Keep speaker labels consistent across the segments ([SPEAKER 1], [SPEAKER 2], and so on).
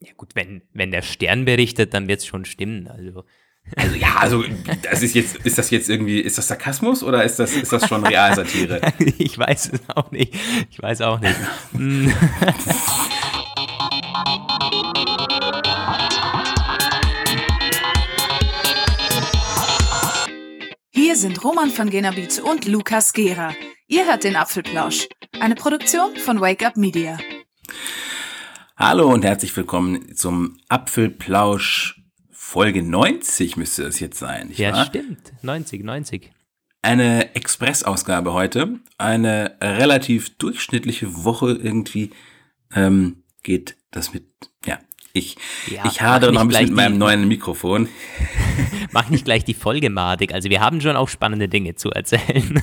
[SPEAKER 1] Ja gut, wenn, wenn der Stern berichtet, dann wird es schon stimmen. Also.
[SPEAKER 2] Also ja, also das ist jetzt, ist das jetzt irgendwie, ist das Sarkasmus oder ist das, ist das schon Realsatire?
[SPEAKER 1] ich weiß es auch nicht. Ich weiß auch nicht. Hm.
[SPEAKER 3] Hier sind Roman von Genabit und Lukas Gera. Ihr hört den Apfelplausch, eine Produktion von Wake Up Media.
[SPEAKER 2] Hallo und herzlich willkommen zum Apfelplausch Folge 90 müsste es jetzt sein.
[SPEAKER 1] ja, wahr? stimmt. 90, 90.
[SPEAKER 2] Eine Express-Ausgabe heute. Eine relativ durchschnittliche Woche irgendwie ähm, geht das mit, ich, ja, ich hadere noch ein bisschen mit meinem neuen Mikrofon.
[SPEAKER 1] mach nicht gleich die Folgematik. Also wir haben schon auch spannende Dinge zu erzählen.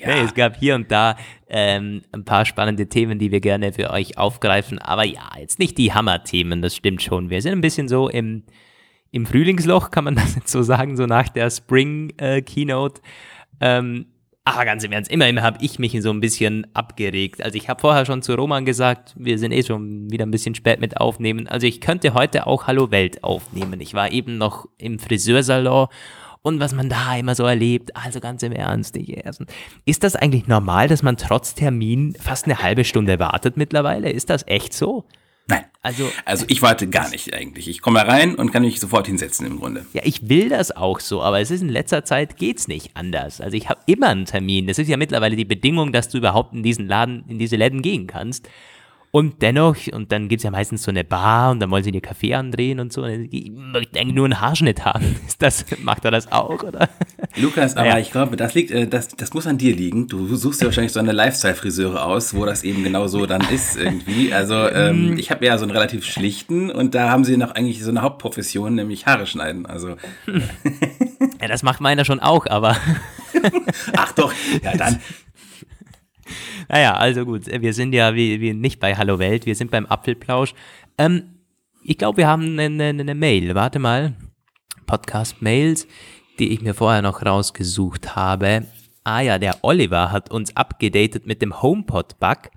[SPEAKER 1] ja. nee, es gab hier und da ähm, ein paar spannende Themen, die wir gerne für euch aufgreifen. Aber ja, jetzt nicht die Hammer-Themen, das stimmt schon. Wir sind ein bisschen so im, im Frühlingsloch, kann man das jetzt so sagen, so nach der Spring-Keynote. Äh, ähm, aber ganz im Ernst, immerhin habe ich mich so ein bisschen abgeregt. Also ich habe vorher schon zu Roman gesagt, wir sind eh schon wieder ein bisschen spät mit aufnehmen. Also ich könnte heute auch Hallo Welt aufnehmen. Ich war eben noch im Friseursalon und was man da immer so erlebt. Also ganz im Ernst, ich Ist das eigentlich normal, dass man trotz Termin fast eine halbe Stunde wartet mittlerweile? Ist das echt so?
[SPEAKER 2] Nein. Also, also ich warte gar nicht eigentlich. Ich komme rein und kann mich sofort hinsetzen im Grunde.
[SPEAKER 1] Ja, ich will das auch so, aber es ist in letzter Zeit geht's nicht anders. Also ich habe immer einen Termin. Das ist ja mittlerweile die Bedingung, dass du überhaupt in diesen Laden, in diese Läden gehen kannst. Und dennoch, und dann gibt es ja meistens so eine Bar und dann wollen sie dir Kaffee andrehen und so. Und ich möchte eigentlich nur einen Haarschnitt haben. Ist das, macht er das auch, oder?
[SPEAKER 2] Lukas, aber naja. ich glaube, das liegt, äh, das, das muss an dir liegen. Du suchst dir wahrscheinlich so eine Lifestyle-Friseure aus, wo das eben genau so dann ist irgendwie. Also ähm, mm. ich habe ja so einen relativ schlichten und da haben sie noch eigentlich so eine Hauptprofession, nämlich Haare schneiden. Also.
[SPEAKER 1] Ja, das macht meiner schon auch, aber.
[SPEAKER 2] Ach doch, ja dann,
[SPEAKER 1] naja, also gut, wir sind ja wie, wie nicht bei Hallo Welt, wir sind beim Apfelplausch. Ähm, ich glaube, wir haben eine, eine, eine Mail. Warte mal. Podcast-Mails, die ich mir vorher noch rausgesucht habe. Ah ja, der Oliver hat uns abgedatet mit dem HomePod-Bug.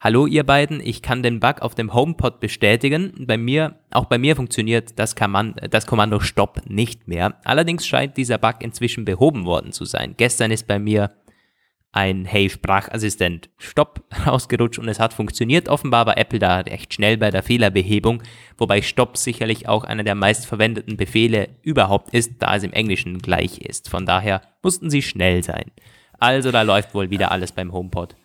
[SPEAKER 1] Hallo ihr beiden, ich kann den Bug auf dem HomePod bestätigen. Bei mir, auch bei mir funktioniert das, Kommando, das Kommando Stopp nicht mehr. Allerdings scheint dieser Bug inzwischen behoben worden zu sein. Gestern ist bei mir ein Hey Sprachassistent Stopp rausgerutscht und es hat funktioniert. Offenbar war Apple da recht schnell bei der Fehlerbehebung, wobei Stopp sicherlich auch einer der meistverwendeten Befehle überhaupt ist, da es im Englischen gleich ist. Von daher mussten sie schnell sein. Also da läuft wohl wieder alles beim HomePod.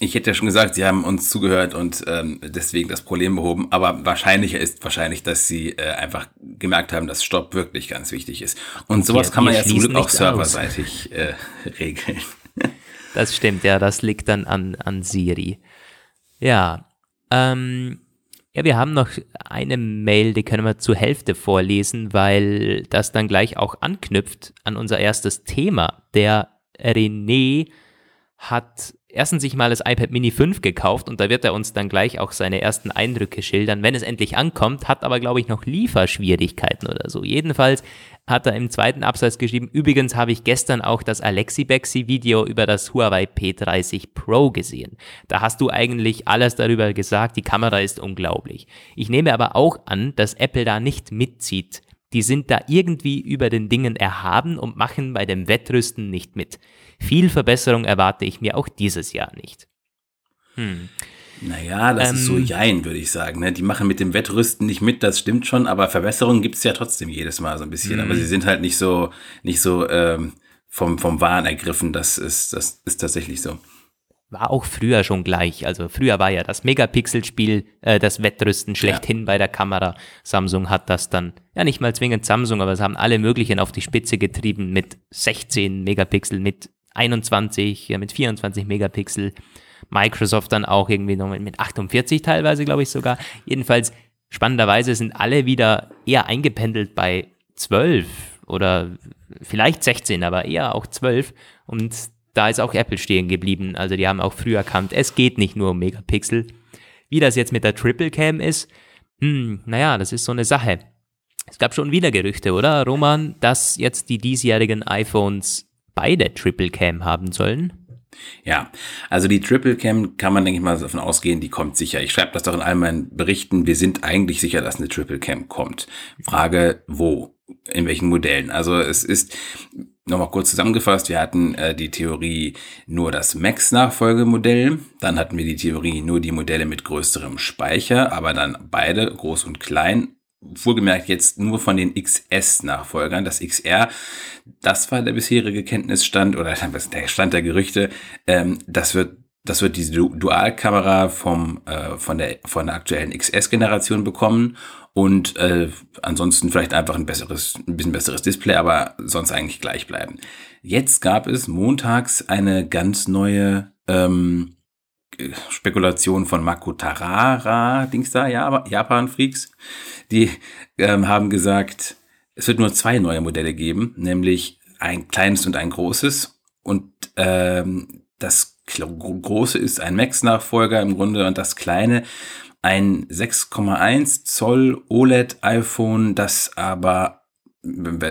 [SPEAKER 2] Ich hätte ja schon gesagt, Sie haben uns zugehört und ähm, deswegen das Problem behoben. Aber wahrscheinlicher ist wahrscheinlich, dass Sie äh, einfach gemerkt haben, dass Stopp wirklich ganz wichtig ist. Und sowas kann man ja zum Glück auch serverseitig äh, regeln.
[SPEAKER 1] Das stimmt, ja, das liegt dann an, an Siri. Ja, ähm, ja, wir haben noch eine Mail, die können wir zur Hälfte vorlesen, weil das dann gleich auch anknüpft an unser erstes Thema. Der René hat erstens sich mal das iPad Mini 5 gekauft und da wird er uns dann gleich auch seine ersten Eindrücke schildern, wenn es endlich ankommt, hat aber glaube ich noch Lieferschwierigkeiten oder so. Jedenfalls hat er im zweiten Absatz geschrieben, übrigens habe ich gestern auch das Alexi Bexi Video über das Huawei P30 Pro gesehen. Da hast du eigentlich alles darüber gesagt, die Kamera ist unglaublich. Ich nehme aber auch an, dass Apple da nicht mitzieht. Die sind da irgendwie über den Dingen erhaben und machen bei dem Wettrüsten nicht mit. Viel Verbesserung erwarte ich mir auch dieses Jahr nicht.
[SPEAKER 2] Hm. Naja, das ähm, ist so ähm. Jein, würde ich sagen. Ne? Die machen mit dem Wettrüsten nicht mit, das stimmt schon, aber Verbesserungen gibt es ja trotzdem jedes Mal so ein bisschen. Aber hm. sie sind halt nicht so, nicht so ähm, vom, vom Wahn ergriffen. Das ist, das ist tatsächlich so.
[SPEAKER 1] War auch früher schon gleich. Also früher war ja das Megapixel-Spiel äh, das Wettrüsten schlechthin ja. bei der Kamera. Samsung hat das dann, ja nicht mal zwingend Samsung, aber es haben alle möglichen auf die Spitze getrieben mit 16 Megapixel, mit 21, ja, mit 24 Megapixel. Microsoft dann auch irgendwie noch mit 48 teilweise, glaube ich sogar. Jedenfalls, spannenderweise sind alle wieder eher eingependelt bei 12 oder vielleicht 16, aber eher auch 12. Und da ist auch Apple stehen geblieben. Also die haben auch früh erkannt, es geht nicht nur um Megapixel. Wie das jetzt mit der Triple Cam ist, hm, naja, das ist so eine Sache. Es gab schon wieder Gerüchte, oder, Roman, dass jetzt die diesjährigen iPhones beide Triple Cam haben sollen?
[SPEAKER 2] Ja, also die Triple Cam kann man, denke ich mal, davon ausgehen, die kommt sicher. Ich schreibe das doch in all meinen Berichten. Wir sind eigentlich sicher, dass eine Triple Cam kommt. Frage, wo? In welchen Modellen? Also es ist, nochmal kurz zusammengefasst, wir hatten äh, die Theorie nur das Max-Nachfolgemodell, dann hatten wir die Theorie nur die Modelle mit größerem Speicher, aber dann beide, groß und klein, wohlgemerkt jetzt nur von den XS-Nachfolgern. Das XR, das war der bisherige Kenntnisstand oder der Stand der Gerüchte. Ähm, das wird das wird diese Dualkamera vom äh, von der von der aktuellen XS-Generation bekommen und äh, ansonsten vielleicht einfach ein besseres, ein bisschen besseres Display, aber sonst eigentlich gleich bleiben. Jetzt gab es montags eine ganz neue ähm, Spekulation von Mako Tarara, Dings da, Japan-Freaks. Die ähm, haben gesagt, es wird nur zwei neue Modelle geben, nämlich ein kleines und ein großes. Und ähm, das große ist ein Max-Nachfolger im Grunde und das kleine ein 6,1 Zoll OLED-iPhone, das aber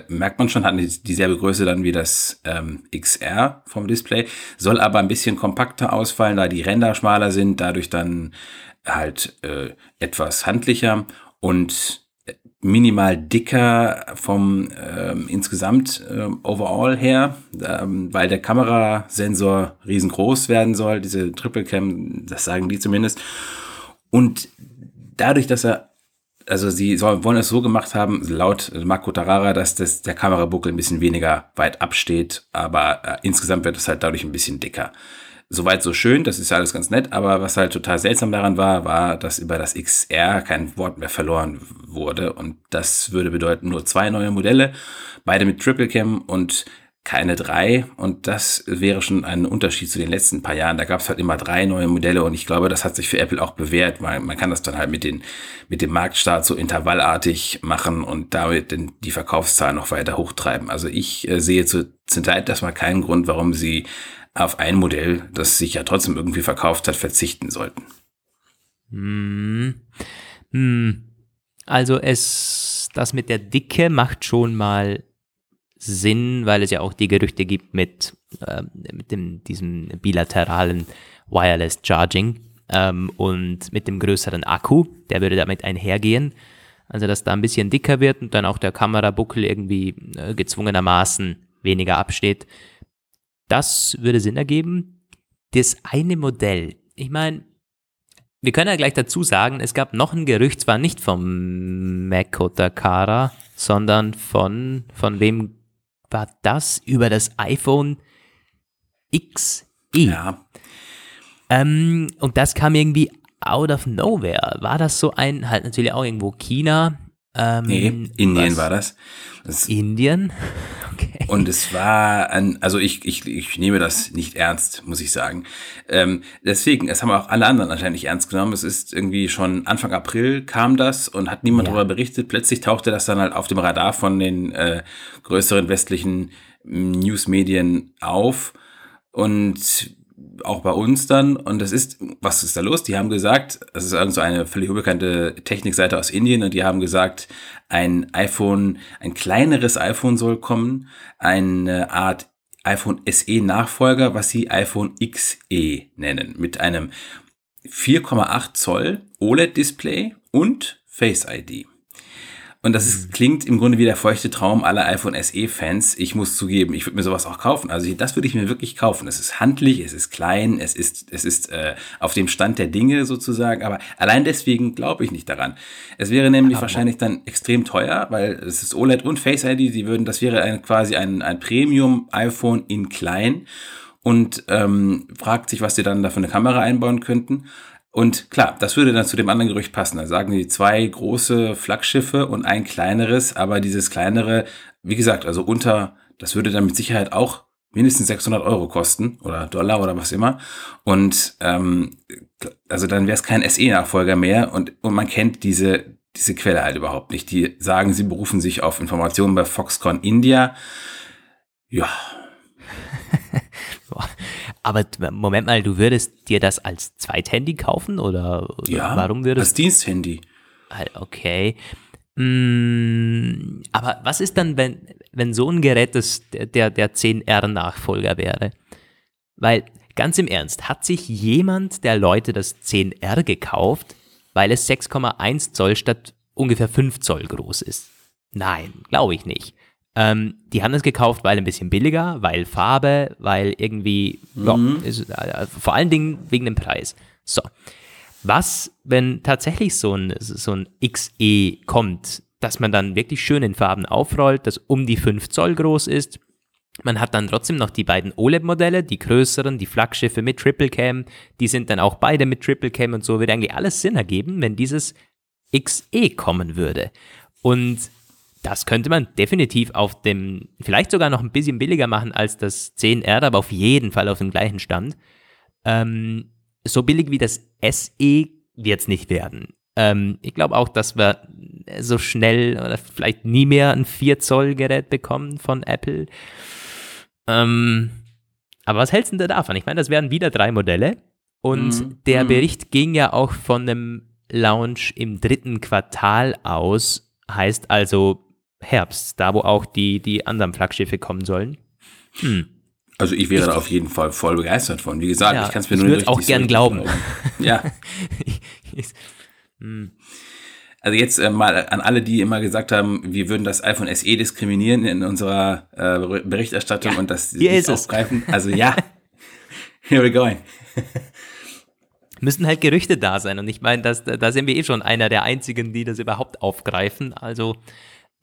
[SPEAKER 2] merkt man schon, hat dieselbe Größe dann wie das ähm, XR vom Display, soll aber ein bisschen kompakter ausfallen, da die Ränder schmaler sind, dadurch dann halt äh, etwas handlicher und minimal dicker vom ähm, insgesamt ähm, overall her, ähm, weil der Kamerasensor riesengroß werden soll, diese Triple Cam, das sagen die zumindest. Und dadurch, dass er also sie wollen es so gemacht haben, laut Marco Tarara, dass das, der Kamerabuckel ein bisschen weniger weit absteht, aber äh, insgesamt wird es halt dadurch ein bisschen dicker. Soweit so schön, das ist ja alles ganz nett, aber was halt total seltsam daran war, war, dass über das XR kein Wort mehr verloren wurde und das würde bedeuten nur zwei neue Modelle, beide mit Triple Cam und keine drei. Und das wäre schon ein Unterschied zu den letzten paar Jahren. Da gab es halt immer drei neue Modelle und ich glaube, das hat sich für Apple auch bewährt, weil man kann das dann halt mit, den, mit dem Marktstart so intervallartig machen und damit die Verkaufszahlen noch weiter hochtreiben. Also ich äh, sehe zu, zur Zeit erstmal keinen Grund, warum sie auf ein Modell, das sich ja trotzdem irgendwie verkauft hat, verzichten sollten.
[SPEAKER 1] Hm. Hm. Also es, das mit der Dicke macht schon mal Sinn, weil es ja auch die Gerüchte gibt mit, äh, mit dem, diesem bilateralen Wireless Charging ähm, und mit dem größeren Akku, der würde damit einhergehen. Also, dass da ein bisschen dicker wird und dann auch der Kamerabuckel irgendwie äh, gezwungenermaßen weniger absteht. Das würde Sinn ergeben. Das eine Modell, ich meine, wir können ja gleich dazu sagen, es gab noch ein Gerücht, zwar nicht vom Mako Takara, sondern von, von wem war das über das iPhone XE.
[SPEAKER 2] Ja.
[SPEAKER 1] Ähm, und das kam irgendwie out of nowhere. War das so ein, halt natürlich auch irgendwo China?
[SPEAKER 2] Ähm, nee, Indien was? war das.
[SPEAKER 1] das. Indien?
[SPEAKER 2] Okay. Und es war ein, also ich, ich, ich nehme das nicht ernst, muss ich sagen. Ähm, deswegen, es haben auch alle anderen anscheinend nicht ernst genommen. Es ist irgendwie schon Anfang April kam das und hat niemand ja. darüber berichtet. Plötzlich tauchte das dann halt auf dem Radar von den äh, größeren westlichen Newsmedien auf. Und auch bei uns dann. Und das ist, was ist da los? Die haben gesagt, das ist irgend so eine völlig unbekannte Technikseite aus Indien und die haben gesagt, ein iPhone, ein kleineres iPhone soll kommen, eine Art iPhone SE Nachfolger, was sie iPhone XE nennen, mit einem 4,8 Zoll OLED Display und Face ID. Und das ist, klingt im Grunde wie der feuchte Traum aller iPhone SE-Fans. Ich muss zugeben, ich würde mir sowas auch kaufen. Also das würde ich mir wirklich kaufen. Es ist handlich, es ist klein, es ist, es ist äh, auf dem Stand der Dinge sozusagen. Aber allein deswegen glaube ich nicht daran. Es wäre nämlich aber wahrscheinlich dann extrem teuer, weil es ist OLED und Face ID. Die würden, das wäre ein, quasi ein, ein Premium-iPhone in klein und ähm, fragt sich, was sie dann da für eine Kamera einbauen könnten. Und klar, das würde dann zu dem anderen Gerücht passen. Da sagen die zwei große Flaggschiffe und ein kleineres, aber dieses kleinere, wie gesagt, also unter, das würde dann mit Sicherheit auch mindestens 600 Euro kosten oder Dollar oder was immer. Und ähm, also dann wäre es kein SE-Nachfolger mehr und, und man kennt diese, diese Quelle halt überhaupt nicht. Die sagen, sie berufen sich auf Informationen bei Foxconn India. Ja,
[SPEAKER 1] Aber Moment mal, du würdest dir das als Zweithandy kaufen oder,
[SPEAKER 2] ja,
[SPEAKER 1] warum würdest
[SPEAKER 2] als Diensthandy.
[SPEAKER 1] Okay. Mm, aber was ist dann, wenn, wenn so ein Gerät das, der, der 10R-Nachfolger wäre? Weil ganz im Ernst, hat sich jemand der Leute das 10R gekauft, weil es 6,1 Zoll statt ungefähr 5 Zoll groß ist? Nein, glaube ich nicht. Ähm, die haben es gekauft, weil ein bisschen billiger, weil Farbe, weil irgendwie, mhm. ja, ist, äh, vor allen Dingen wegen dem Preis. So. Was, wenn tatsächlich so ein, so ein XE kommt, dass man dann wirklich schön in Farben aufrollt, das um die 5 Zoll groß ist, man hat dann trotzdem noch die beiden OLED-Modelle, die größeren, die Flaggschiffe mit Triple Cam, die sind dann auch beide mit Triple Cam und so, würde eigentlich alles Sinn ergeben, wenn dieses XE kommen würde. Und das könnte man definitiv auf dem, vielleicht sogar noch ein bisschen billiger machen als das 10R, aber auf jeden Fall auf dem gleichen Stand. Ähm, so billig wie das SE wird es nicht werden. Ähm, ich glaube auch, dass wir so schnell oder vielleicht nie mehr ein 4 Zoll Gerät bekommen von Apple. Ähm, aber was hältst du denn davon? Ich meine, das wären wieder drei Modelle. Und mhm. der mhm. Bericht ging ja auch von einem Launch im dritten Quartal aus. Heißt also Herbst, da wo auch die, die anderen Flaggschiffe kommen sollen.
[SPEAKER 2] Hm. Also ich wäre ich, da auf jeden Fall voll begeistert von. Wie gesagt, ja, ich kann es mir nur
[SPEAKER 1] nicht auch gern so glauben. glauben.
[SPEAKER 2] Ja. hm. Also jetzt äh, mal an alle, die immer gesagt haben, wir würden das iPhone SE diskriminieren in unserer äh, Berichterstattung ja, und das
[SPEAKER 1] nicht aufgreifen.
[SPEAKER 2] Also ja, here we going.
[SPEAKER 1] Müssen halt Gerüchte da sein und ich meine, da sind wir eh schon einer der einzigen, die das überhaupt aufgreifen. Also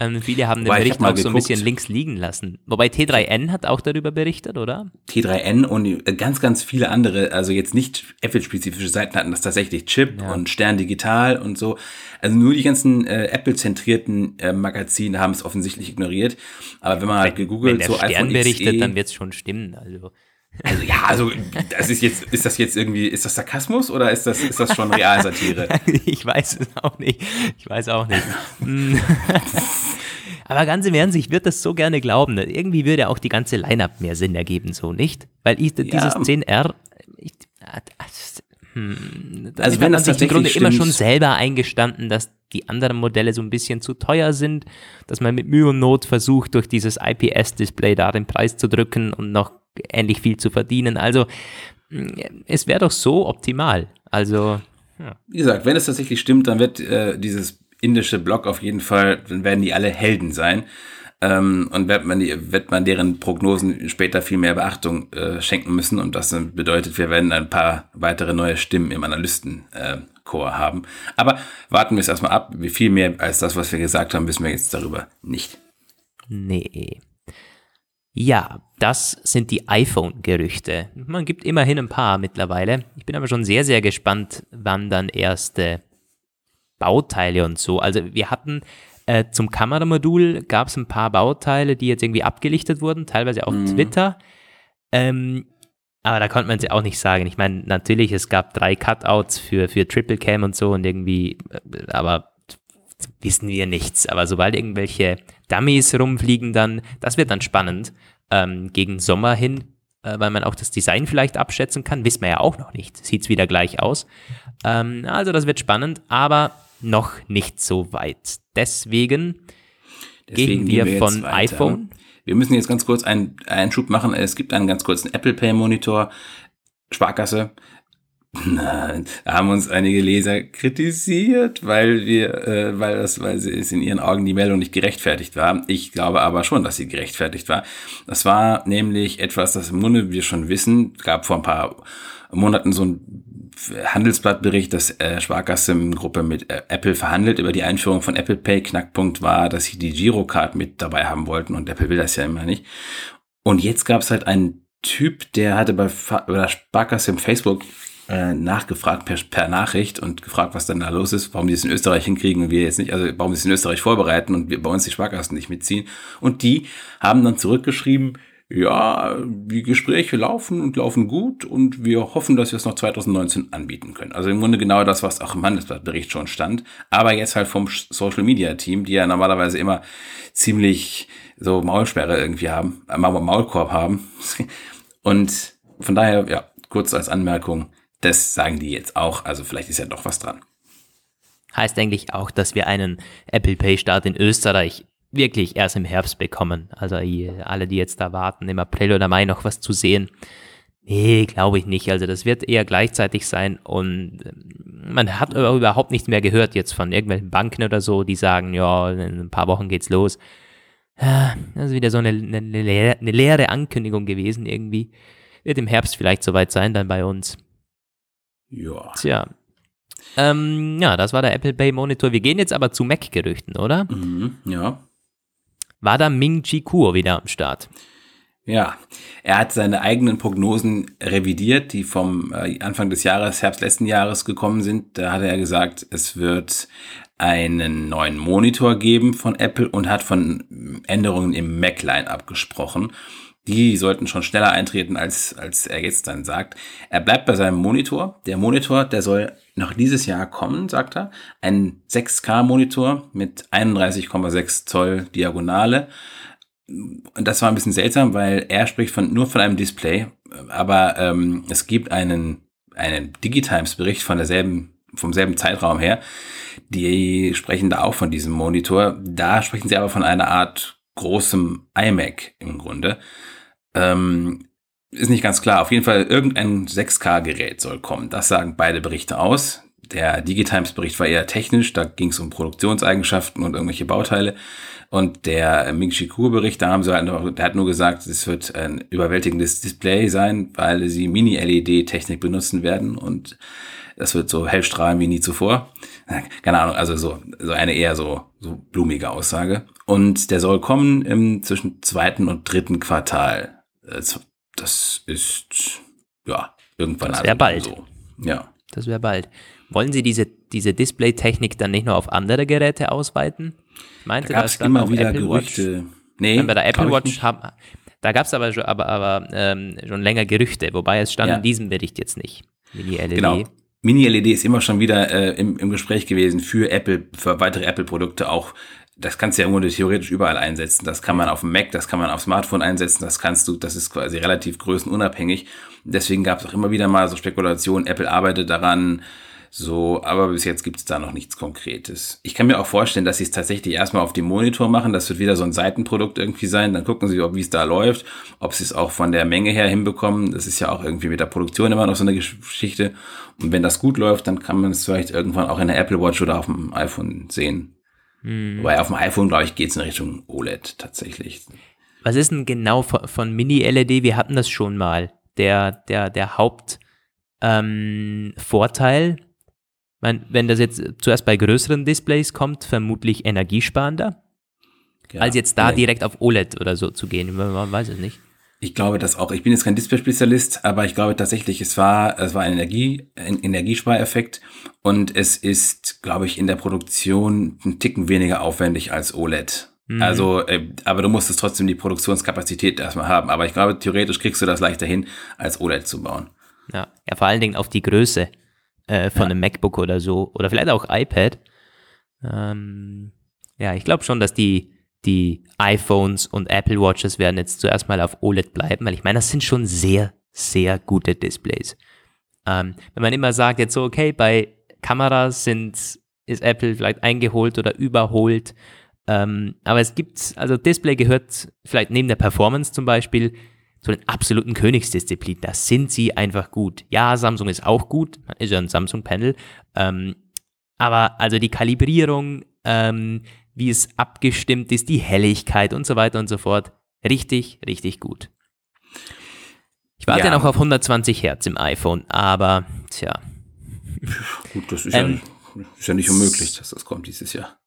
[SPEAKER 1] ähm, viele haben den Wobei, Bericht auch geguckt. so ein bisschen links liegen lassen. Wobei T3N hat auch darüber berichtet, oder?
[SPEAKER 2] T3N und äh, ganz, ganz viele andere, also jetzt nicht Apple-spezifische Seiten hatten das tatsächlich Chip ja. und Stern Digital und so. Also nur die ganzen äh, Apple-zentrierten äh, Magazine haben es offensichtlich ignoriert. Aber wenn man halt gegoogelt,
[SPEAKER 1] wenn der
[SPEAKER 2] so
[SPEAKER 1] Stern iPhone berichtet, XE, dann wird es schon stimmen. Also.
[SPEAKER 2] Also ja, also das ist jetzt, ist das jetzt irgendwie, ist das Sarkasmus oder ist das, ist das schon Realsatire?
[SPEAKER 1] ich weiß es auch nicht. Ich weiß auch nicht. Aber ganz im Ernst, ich würde das so gerne glauben. Irgendwie würde auch die ganze Line-Up mehr Sinn ergeben, so nicht? Weil ich, dieses ja. 10R, ich, hm, also wenn das sich im Grunde stimmt. immer schon selber eingestanden, dass die anderen Modelle so ein bisschen zu teuer sind, dass man mit Mühe und Not versucht, durch dieses IPS-Display da den Preis zu drücken und noch ähnlich viel zu verdienen. Also es wäre doch so optimal. Also
[SPEAKER 2] ja. Wie gesagt, wenn es tatsächlich stimmt, dann wird äh, dieses indische Block auf jeden Fall, dann werden die alle Helden sein. Ähm, und wird man, die, wird man deren Prognosen später viel mehr Beachtung äh, schenken müssen. Und das bedeutet, wir werden ein paar weitere neue Stimmen im Analystenchor äh, haben. Aber warten wir es erstmal ab. Wie viel mehr als das, was wir gesagt haben, wissen wir jetzt darüber nicht.
[SPEAKER 1] Nee. Ja, das sind die iPhone-Gerüchte. Man gibt immerhin ein paar mittlerweile. Ich bin aber schon sehr, sehr gespannt, wann dann erste Bauteile und so. Also wir hatten äh, zum Kameramodul gab es ein paar Bauteile, die jetzt irgendwie abgelichtet wurden, teilweise auf mhm. Twitter. Ähm, aber da konnte man es ja auch nicht sagen. Ich meine, natürlich, es gab drei Cutouts für, für Triple Cam und so und irgendwie, äh, aber wissen wir nichts. Aber sobald irgendwelche Dummies rumfliegen, dann, das wird dann spannend ähm, gegen Sommer hin, äh, weil man auch das Design vielleicht abschätzen kann. Wissen wir ja auch noch nicht. Sieht es wieder gleich aus. Ähm, also das wird spannend, aber noch nicht so weit. Deswegen, Deswegen gehen wir, wir von iPhone.
[SPEAKER 2] Wir müssen jetzt ganz kurz einen, einen Schub machen. Es gibt einen ganz kurzen Apple Pay Monitor. Sparkasse Nein, haben uns einige Leser kritisiert, weil wir, äh, weil das, weil es in ihren Augen die Meldung nicht gerechtfertigt war. Ich glaube aber schon, dass sie gerechtfertigt war. Das war nämlich etwas, das im Grunde wir schon wissen. Es gab vor ein paar Monaten so ein Handelsblattbericht, dass äh, Sparkassen-Gruppe mit äh, Apple verhandelt über die Einführung von Apple Pay. Knackpunkt war, dass sie die Girocard mit dabei haben wollten und Apple will das ja immer nicht. Und jetzt gab es halt einen Typ, der hatte bei, bei der Sparkasse im Facebook äh, nachgefragt per, per Nachricht und gefragt, was denn da los ist, warum die es in Österreich hinkriegen und wir jetzt nicht, also warum sie es in Österreich vorbereiten und wir bei uns die Sparkassen nicht mitziehen. Und die haben dann zurückgeschrieben, ja, die Gespräche laufen und laufen gut und wir hoffen, dass wir es noch 2019 anbieten können. Also im Grunde genau das, was auch im Handelsblattbericht schon stand, aber jetzt halt vom Social Media Team, die ja normalerweise immer ziemlich so Maulsperre irgendwie haben, äh, Maulkorb haben. Und von daher, ja, kurz als Anmerkung, das sagen die jetzt auch, also vielleicht ist ja doch was dran.
[SPEAKER 1] Heißt eigentlich auch, dass wir einen Apple Pay Start in Österreich wirklich erst im Herbst bekommen. Also alle, die jetzt da warten, im April oder Mai noch was zu sehen, Nee, glaube ich nicht. Also das wird eher gleichzeitig sein und ähm, man hat überhaupt nichts mehr gehört jetzt von irgendwelchen Banken oder so, die sagen, ja, in ein paar Wochen geht's los. Das ist wieder so eine, eine, eine leere Ankündigung gewesen irgendwie. Wird im Herbst vielleicht soweit sein, dann bei uns.
[SPEAKER 2] Ja.
[SPEAKER 1] Tja. Ähm, ja, das war der Apple Pay Monitor. Wir gehen jetzt aber zu Mac-Gerüchten, oder?
[SPEAKER 2] Mhm, ja.
[SPEAKER 1] War da Ming Chi Kuo wieder am Start?
[SPEAKER 2] Ja, er hat seine eigenen Prognosen revidiert, die vom äh, Anfang des Jahres, Herbst letzten Jahres gekommen sind. Da hat er gesagt, es wird einen neuen Monitor geben von Apple und hat von Änderungen im Mac-Line abgesprochen. Die sollten schon schneller eintreten, als, als er jetzt dann sagt. Er bleibt bei seinem Monitor. Der Monitor, der soll noch dieses Jahr kommen, sagt er. Ein 6K-Monitor mit 31,6 Zoll Diagonale und das war ein bisschen seltsam, weil er spricht von, nur von einem Display, aber ähm, es gibt einen, einen Digitimes-Bericht von derselben, vom selben Zeitraum her. Die sprechen da auch von diesem Monitor. Da sprechen sie aber von einer Art großem iMac im Grunde. Ähm, ist nicht ganz klar. Auf jeden Fall irgendein 6K-Gerät soll kommen. Das sagen beide Berichte aus. Der Digitimes-Bericht war eher technisch, da ging es um Produktionseigenschaften und irgendwelche Bauteile. Und der Ming Chi Kuo-Bericht, da haben sie halt noch, der hat nur gesagt, es wird ein überwältigendes Display sein, weil sie Mini-LED-Technik benutzen werden und das wird so hell strahlen wie nie zuvor. Keine Ahnung, also so, so eine eher so, so blumige Aussage. Und der soll kommen im zwischen zweiten und dritten Quartal. Das ist, ja, irgendwann.
[SPEAKER 1] Das wäre bald.
[SPEAKER 2] So. Ja.
[SPEAKER 1] Das wäre bald. Wollen Sie diese, diese Display-Technik dann nicht nur auf andere Geräte ausweiten?
[SPEAKER 2] Meinte da gab es immer wieder Apple Gerüchte.
[SPEAKER 1] Watch? Nee, Wenn bei der Apple Watch haben, da gab es aber, aber, aber ähm, schon länger Gerüchte, wobei es stand ja. in diesem Bericht jetzt nicht.
[SPEAKER 2] Mini-LED. Genau. Mini-LED ist immer schon wieder äh, im, im Gespräch gewesen für Apple, für weitere Apple-Produkte auch. Das kannst du ja irgendwo theoretisch überall einsetzen. Das kann man auf dem Mac, das kann man auf Smartphone einsetzen, das kannst du, das ist quasi relativ größenunabhängig. Deswegen gab es auch immer wieder mal so Spekulationen, Apple arbeitet daran, so, aber bis jetzt gibt es da noch nichts Konkretes. Ich kann mir auch vorstellen, dass sie es tatsächlich erstmal auf dem Monitor machen. Das wird wieder so ein Seitenprodukt irgendwie sein. Dann gucken sie, ob wie es da läuft, ob sie es auch von der Menge her hinbekommen. Das ist ja auch irgendwie mit der Produktion immer noch so eine Geschichte. Und wenn das gut läuft, dann kann man es vielleicht irgendwann auch in der Apple Watch oder auf dem iPhone sehen. Hm. Wobei auf dem iPhone, glaube ich, geht es in Richtung OLED tatsächlich.
[SPEAKER 1] Was ist denn genau von, von Mini-LED? Wir hatten das schon mal. Der, der, der Hauptvorteil ähm, meine, wenn das jetzt zuerst bei größeren Displays kommt, vermutlich energiesparender, ja, als jetzt da direkt auf OLED oder so zu gehen. Man weiß es nicht.
[SPEAKER 2] Ich glaube das auch. Ich bin jetzt kein Display-Spezialist, aber ich glaube tatsächlich, es war, es war ein, Energie, ein Energiespareffekt und es ist, glaube ich, in der Produktion ein Ticken weniger aufwendig als OLED. Mhm. Also, äh, aber du musstest trotzdem die Produktionskapazität erstmal haben. Aber ich glaube, theoretisch kriegst du das leichter hin, als OLED zu bauen.
[SPEAKER 1] Ja, ja vor allen Dingen auf die Größe äh, von ja. einem MacBook oder so oder vielleicht auch iPad. Ähm, ja, ich glaube schon, dass die, die iPhones und Apple Watches werden jetzt zuerst mal auf OLED bleiben, weil ich meine, das sind schon sehr, sehr gute Displays. Ähm, wenn man immer sagt, jetzt so, okay, bei Kameras sind, ist Apple vielleicht eingeholt oder überholt, ähm, aber es gibt, also Display gehört vielleicht neben der Performance zum Beispiel zu den absoluten Königsdisziplinen. Da sind sie einfach gut. Ja, Samsung ist auch gut, ist ja ein Samsung-Panel. Ähm, aber also die Kalibrierung, ähm, wie es abgestimmt ist, die Helligkeit und so weiter und so fort, richtig, richtig gut. Ich warte ja noch auf 120 Hertz im iPhone, aber tja.
[SPEAKER 2] Gut, das ist, ähm, ja, ist ja nicht unmöglich, dass das kommt dieses Jahr.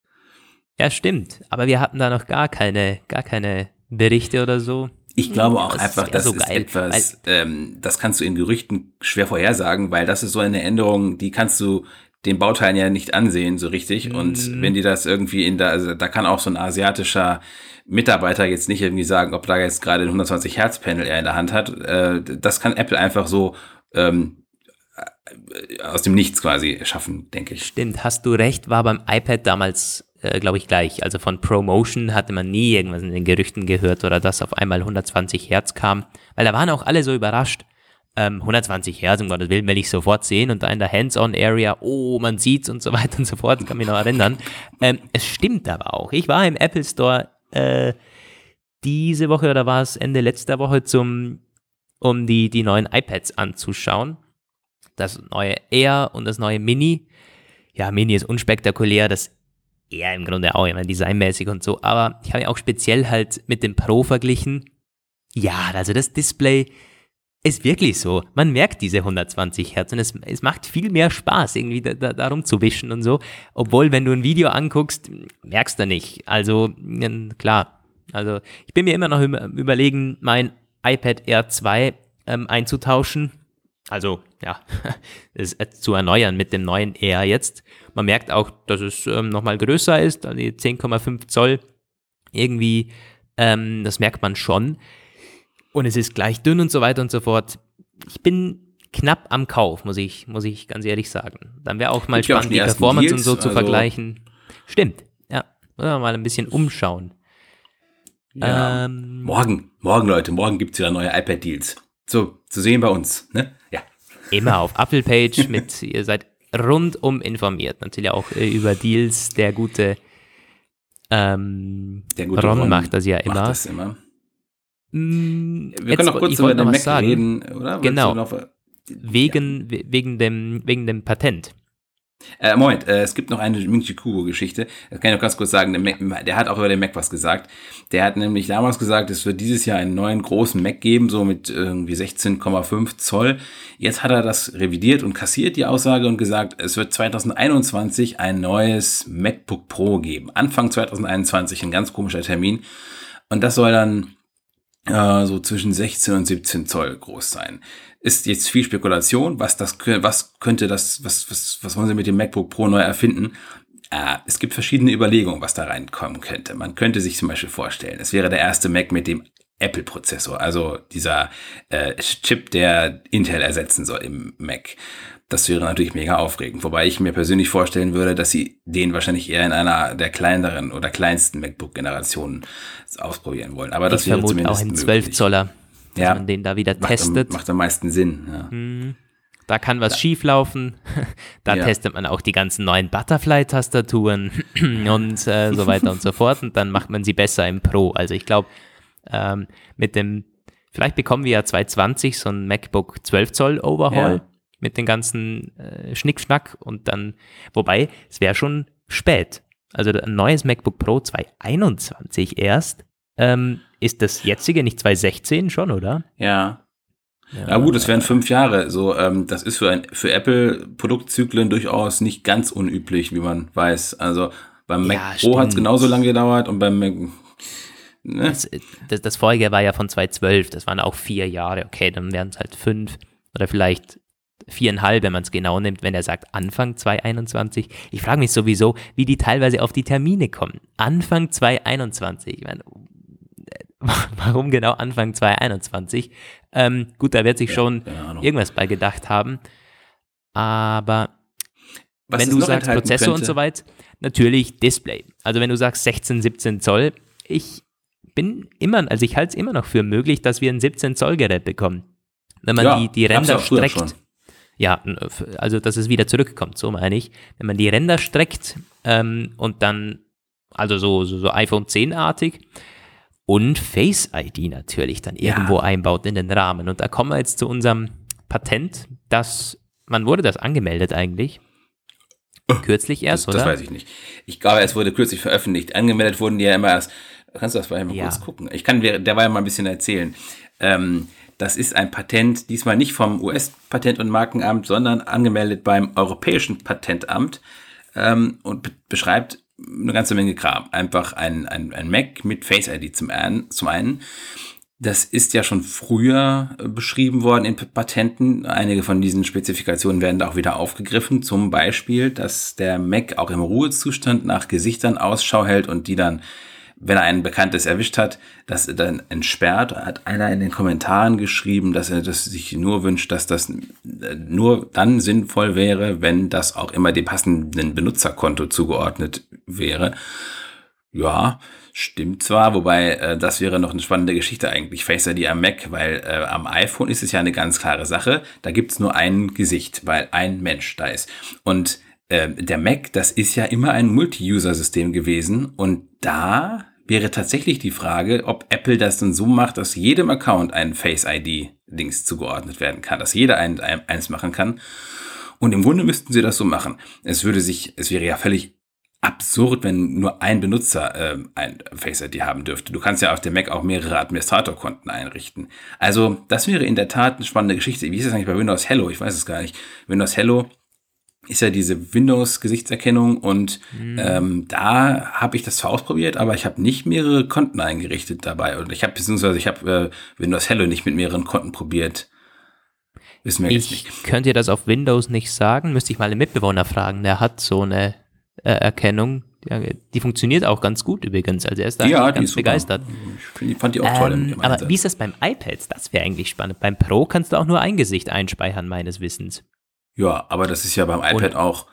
[SPEAKER 1] Ja, stimmt. Aber wir hatten da noch gar keine, gar keine Berichte oder so.
[SPEAKER 2] Ich glaube auch das einfach, das so ist geil, etwas, ähm, das kannst du in Gerüchten schwer vorhersagen, weil das ist so eine Änderung, die kannst du den Bauteilen ja nicht ansehen so richtig. Und mhm. wenn die das irgendwie in der, also da kann auch so ein asiatischer Mitarbeiter jetzt nicht irgendwie sagen, ob da jetzt gerade ein 120 Hertz Panel er in der Hand hat. Äh, das kann Apple einfach so ähm, aus dem Nichts quasi schaffen, denke ich.
[SPEAKER 1] Stimmt, hast du recht, war beim iPad damals äh, glaube ich, gleich. Also von Promotion hatte man nie irgendwas in den Gerüchten gehört oder dass auf einmal 120 Hertz kam, weil da waren auch alle so überrascht. Ähm, 120 Hertz, um Gottes Willen, will ich sofort sehen und da in der Hands-on-Area, oh, man sieht's und so weiter und so fort, kann mich noch erinnern. Ähm, es stimmt aber auch. Ich war im Apple Store äh, diese Woche oder war es Ende letzter Woche zum um die, die neuen iPads anzuschauen. Das neue Air und das neue Mini. Ja, Mini ist unspektakulär, das Air im Grunde auch immer designmäßig und so, aber ich habe ja auch speziell halt mit dem Pro verglichen. Ja, also das Display ist wirklich so. Man merkt diese 120 Hertz und es, es macht viel mehr Spaß, irgendwie da, da, darum zu wischen und so. Obwohl, wenn du ein Video anguckst, merkst du nicht. Also, klar. Also, ich bin mir immer noch überlegen, mein iPad Air 2 ähm, einzutauschen. Also, ja, es zu erneuern mit dem neuen Air jetzt. Man merkt auch, dass es ähm, nochmal größer ist, also die 10,5 Zoll. Irgendwie, ähm, das merkt man schon und es ist gleich dünn und so weiter und so fort. Ich bin knapp am Kauf, muss ich, muss ich ganz ehrlich sagen. Dann wäre auch mal spannend, auch die, Performance Deals, und so zu also vergleichen. Stimmt, ja. Müssen wir mal ein bisschen umschauen.
[SPEAKER 2] Ja. Ähm, morgen, morgen, Leute, morgen gibt es wieder neue iPad-Deals. So, zu sehen bei uns, ne? Ja.
[SPEAKER 1] Immer auf Apple-Page mit, ihr seid rundum informiert. Natürlich auch äh, über Deals. Der gute, ähm, der gute Ron, Ron macht das ja immer. Macht das immer.
[SPEAKER 2] Wir können noch kurz über den Mac sagen. reden, oder?
[SPEAKER 1] Genau. Noch, wegen, ja. wegen, dem, wegen dem Patent.
[SPEAKER 2] Äh, Moment, äh, es gibt noch eine Ming Kubo-Geschichte. Das kann ich noch ganz kurz sagen. Der, Mac, der, hat auch über den Mac was gesagt. Der hat nämlich damals gesagt, es wird dieses Jahr einen neuen großen Mac geben, so mit irgendwie 16,5 Zoll. Jetzt hat er das revidiert und kassiert die Aussage und gesagt, es wird 2021 ein neues MacBook Pro geben. Anfang 2021, ein ganz komischer Termin. Und das soll dann äh, so zwischen 16 und 17 Zoll groß sein. Ist jetzt viel Spekulation, was das, was könnte das, was, was, was wollen sie mit dem MacBook Pro neu erfinden? Äh, es gibt verschiedene Überlegungen, was da reinkommen könnte. Man könnte sich zum Beispiel vorstellen, es wäre der erste Mac mit dem Apple-Prozessor, also dieser äh, Chip, der Intel ersetzen soll im Mac. Das wäre natürlich mega aufregend. Wobei ich mir persönlich vorstellen würde, dass sie den wahrscheinlich eher in einer der kleineren oder kleinsten MacBook-Generationen ausprobieren wollen. Aber das ich wäre zumindest auch ein
[SPEAKER 1] 12 Zoller, dass
[SPEAKER 2] ja,
[SPEAKER 1] man den da wieder testet.
[SPEAKER 2] Am, macht am meisten Sinn. Ja. Hm,
[SPEAKER 1] da kann was ja. schief laufen. Da ja. testet man auch die ganzen neuen Butterfly-Tastaturen und äh, so weiter und so fort. Und dann macht man sie besser im Pro. Also ich glaube, ähm, mit dem, vielleicht bekommen wir ja 220 so ein MacBook 12 Zoll Overhaul. Ja mit den ganzen äh, Schnickschnack und dann, wobei, es wäre schon spät. Also ein neues MacBook Pro 2021 erst. Ähm, ist das jetzige nicht 2016 schon, oder?
[SPEAKER 2] Ja. Ja, ja gut, es wären fünf Jahre. So, ähm, das ist für, ein, für Apple-Produktzyklen durchaus nicht ganz unüblich, wie man weiß. Also beim Mac ja, Pro hat es genauso lange gedauert und beim Mac.
[SPEAKER 1] Ne? Das, das, das vorige war ja von 2012, das waren auch vier Jahre. Okay, dann wären es halt fünf oder vielleicht viereinhalb, wenn man es genau nimmt, wenn er sagt Anfang 2021. Ich frage mich sowieso, wie die teilweise auf die Termine kommen. Anfang 2021. Ich meine, warum genau Anfang 2021? Ähm, gut, da wird sich ja, schon irgendwas bei gedacht haben. Aber Was wenn du sagst Prozessor könnte. und so weiter, natürlich Display. Also wenn du sagst 16, 17 Zoll, ich bin immer, also ich halte es immer noch für möglich, dass wir ein 17 Zoll Gerät bekommen. Wenn man ja, die, die Ränder streckt. Ja, also dass es wieder zurückkommt, so meine ich. Wenn man die Ränder streckt ähm, und dann, also so, so, so iPhone 10-artig und Face ID natürlich dann irgendwo ja. einbaut in den Rahmen. Und da kommen wir jetzt zu unserem Patent, das, man wurde das angemeldet eigentlich. Oh, kürzlich erst,
[SPEAKER 2] das,
[SPEAKER 1] oder?
[SPEAKER 2] Das weiß ich nicht. Ich glaube, es wurde kürzlich veröffentlicht. Angemeldet wurden die ja immer erst. Kannst du das mal ja. kurz gucken? Ich kann der derweil mal ein bisschen erzählen. Ähm, das ist ein Patent, diesmal nicht vom US-Patent- und Markenamt, sondern angemeldet beim Europäischen Patentamt ähm, und beschreibt eine ganze Menge Kram. Einfach ein, ein, ein Mac mit Face ID zum, einen, zum einen. Das ist ja schon früher äh, beschrieben worden in Patenten. Einige von diesen Spezifikationen werden da auch wieder aufgegriffen. Zum Beispiel, dass der Mac auch im Ruhezustand nach Gesichtern Ausschau hält und die dann wenn er ein Bekanntes erwischt hat, das dann entsperrt. Hat einer in den Kommentaren geschrieben, dass er das sich nur wünscht, dass das äh, nur dann sinnvoll wäre, wenn das auch immer dem passenden Benutzerkonto zugeordnet wäre. Ja, stimmt zwar, wobei äh, das wäre noch eine spannende Geschichte eigentlich, Face ID am Mac, weil äh, am iPhone ist es ja eine ganz klare Sache, da gibt's nur ein Gesicht, weil ein Mensch da ist. Und äh, der Mac, das ist ja immer ein Multi-User-System gewesen und da wäre tatsächlich die Frage, ob Apple das dann so macht, dass jedem Account ein Face ID Dings zugeordnet werden kann, dass jeder ein, ein, eins machen kann. Und im Grunde müssten sie das so machen. Es würde sich, es wäre ja völlig absurd, wenn nur ein Benutzer äh, ein Face ID haben dürfte. Du kannst ja auf dem Mac auch mehrere Administratorkonten einrichten. Also das wäre in der Tat eine spannende Geschichte. Wie ist das eigentlich bei Windows Hello? Ich weiß es gar nicht. Windows Hello ist ja diese Windows-Gesichtserkennung und mhm. ähm, da habe ich das zwar ausprobiert, aber ich habe nicht mehrere Konten eingerichtet dabei. Und ich habe beziehungsweise ich habe äh, Windows Hello nicht mit mehreren Konten probiert.
[SPEAKER 1] Wissen wir ich jetzt nicht. Könnt ihr das auf Windows nicht sagen? Müsste ich mal den Mitbewohner fragen. Der hat so eine äh, Erkennung. Die, die, funktioniert auch ganz gut übrigens. Also er ist da ja, ganz begeistert.
[SPEAKER 2] Ich fand die auch toll.
[SPEAKER 1] Ähm, aber wie ist das beim iPad? Das wäre eigentlich spannend. Beim Pro kannst du auch nur ein Gesicht einspeichern, meines Wissens.
[SPEAKER 2] Ja, aber das ist ja beim iPad Und, auch.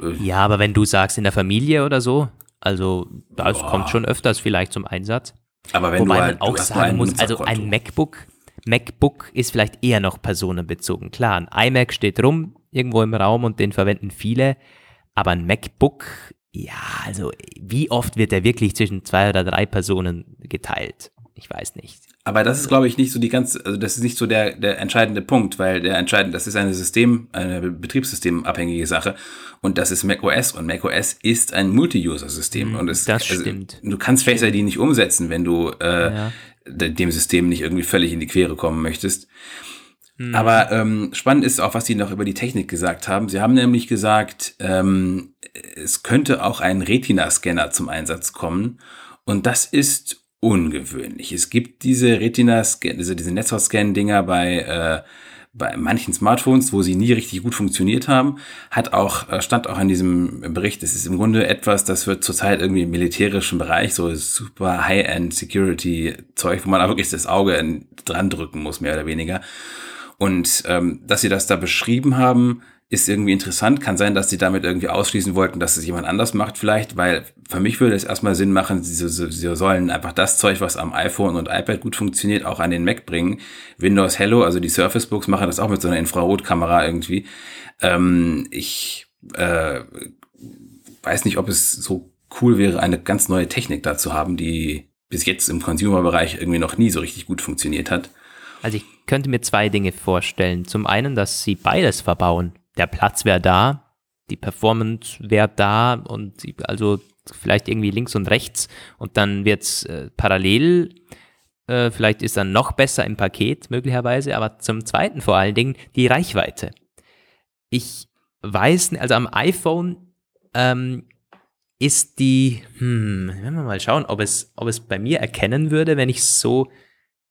[SPEAKER 1] Äh, ja, aber wenn du sagst in der Familie oder so, also das boah. kommt schon öfters vielleicht zum Einsatz.
[SPEAKER 2] Aber wenn
[SPEAKER 1] Wobei
[SPEAKER 2] du
[SPEAKER 1] halt, man auch sagen muss, also ein MacBook, MacBook ist vielleicht eher noch personenbezogen. Klar, ein iMac steht rum irgendwo im Raum und den verwenden viele. Aber ein MacBook, ja, also wie oft wird der wirklich zwischen zwei oder drei Personen geteilt? Ich weiß nicht.
[SPEAKER 2] Aber das ist, glaube ich, nicht so die ganze, also das ist nicht so der, der entscheidende Punkt, weil der entscheidende, das ist eine System, eine betriebssystemabhängige Sache und das ist macOS und macOS ist ein Multi-User-System
[SPEAKER 1] mm,
[SPEAKER 2] und es,
[SPEAKER 1] das also, stimmt.
[SPEAKER 2] Du kannst Face ID nicht umsetzen, wenn du äh, ja. dem System nicht irgendwie völlig in die Quere kommen möchtest. Mhm. Aber ähm, spannend ist auch, was sie noch über die Technik gesagt haben. Sie haben nämlich gesagt, ähm, es könnte auch ein Retina-Scanner zum Einsatz kommen. Und das ist ungewöhnlich. Es gibt diese Retina-Scan, also diese Netzhaut-Scan-Dinger bei, äh, bei manchen Smartphones, wo sie nie richtig gut funktioniert haben, hat auch, äh, stand auch in diesem Bericht, es ist im Grunde etwas, das wird zurzeit irgendwie im militärischen Bereich, so super High-End Security-Zeug, wo man auch wirklich das Auge dran drücken muss, mehr oder weniger. Und ähm, dass sie das da beschrieben haben, ist irgendwie interessant. Kann sein, dass sie damit irgendwie ausschließen wollten, dass es jemand anders macht vielleicht, weil für mich würde es erstmal Sinn machen, sie, sie sollen einfach das Zeug, was am iPhone und iPad gut funktioniert, auch an den Mac bringen. Windows Hello, also die Surface Books machen das auch mit so einer Infrarotkamera irgendwie. Ähm, ich äh, weiß nicht, ob es so cool wäre, eine ganz neue Technik da zu haben, die bis jetzt im Consumer-Bereich irgendwie noch nie so richtig gut funktioniert hat.
[SPEAKER 1] Also ich könnte mir zwei Dinge vorstellen. Zum einen, dass sie beides verbauen. Der Platz wäre da, die Performance wäre da und also vielleicht irgendwie links und rechts und dann wird es äh, parallel, äh, vielleicht ist dann noch besser im Paket möglicherweise, aber zum zweiten vor allen Dingen die Reichweite. Ich weiß, also am iPhone ähm, ist die, hm, werden wir mal schauen, ob es, ob es bei mir erkennen würde, wenn ich so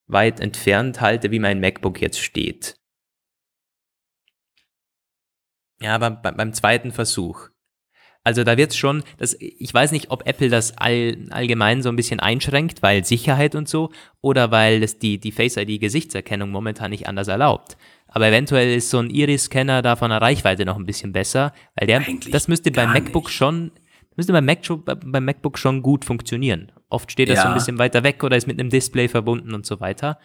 [SPEAKER 1] weit entfernt halte, wie mein MacBook jetzt steht. Ja, aber beim zweiten Versuch. Also da wird es schon, das, ich weiß nicht, ob Apple das all, allgemein so ein bisschen einschränkt, weil Sicherheit und so, oder weil es die, die Face ID Gesichtserkennung momentan nicht anders erlaubt. Aber eventuell ist so ein Iris-Scanner da von der Reichweite noch ein bisschen besser, weil der, Eigentlich das müsste beim MacBook nicht. schon, müsste beim, Mac, beim MacBook schon gut funktionieren. Oft steht das ja. so ein bisschen weiter weg oder ist mit einem Display verbunden und so weiter.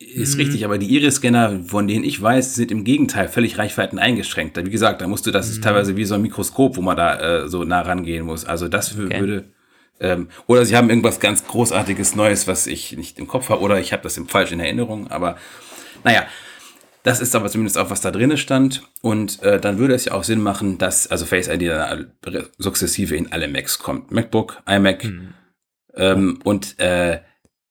[SPEAKER 2] Ist mhm. richtig, aber die Iris-Scanner, von denen ich weiß, sind im Gegenteil völlig Reichweiten eingeschränkt. Wie gesagt, da musst du, das mhm. teilweise wie so ein Mikroskop, wo man da äh, so nah rangehen muss. Also das okay. würde. Ähm, oder sie haben irgendwas ganz Großartiges Neues, was ich nicht im Kopf habe, oder ich habe das im falsch in Erinnerung. Aber naja, das ist aber zumindest auch, was da drin stand. Und äh, dann würde es ja auch Sinn machen, dass also Face ID dann sukzessive in alle Macs kommt. MacBook, iMac, mhm. Ähm, und äh,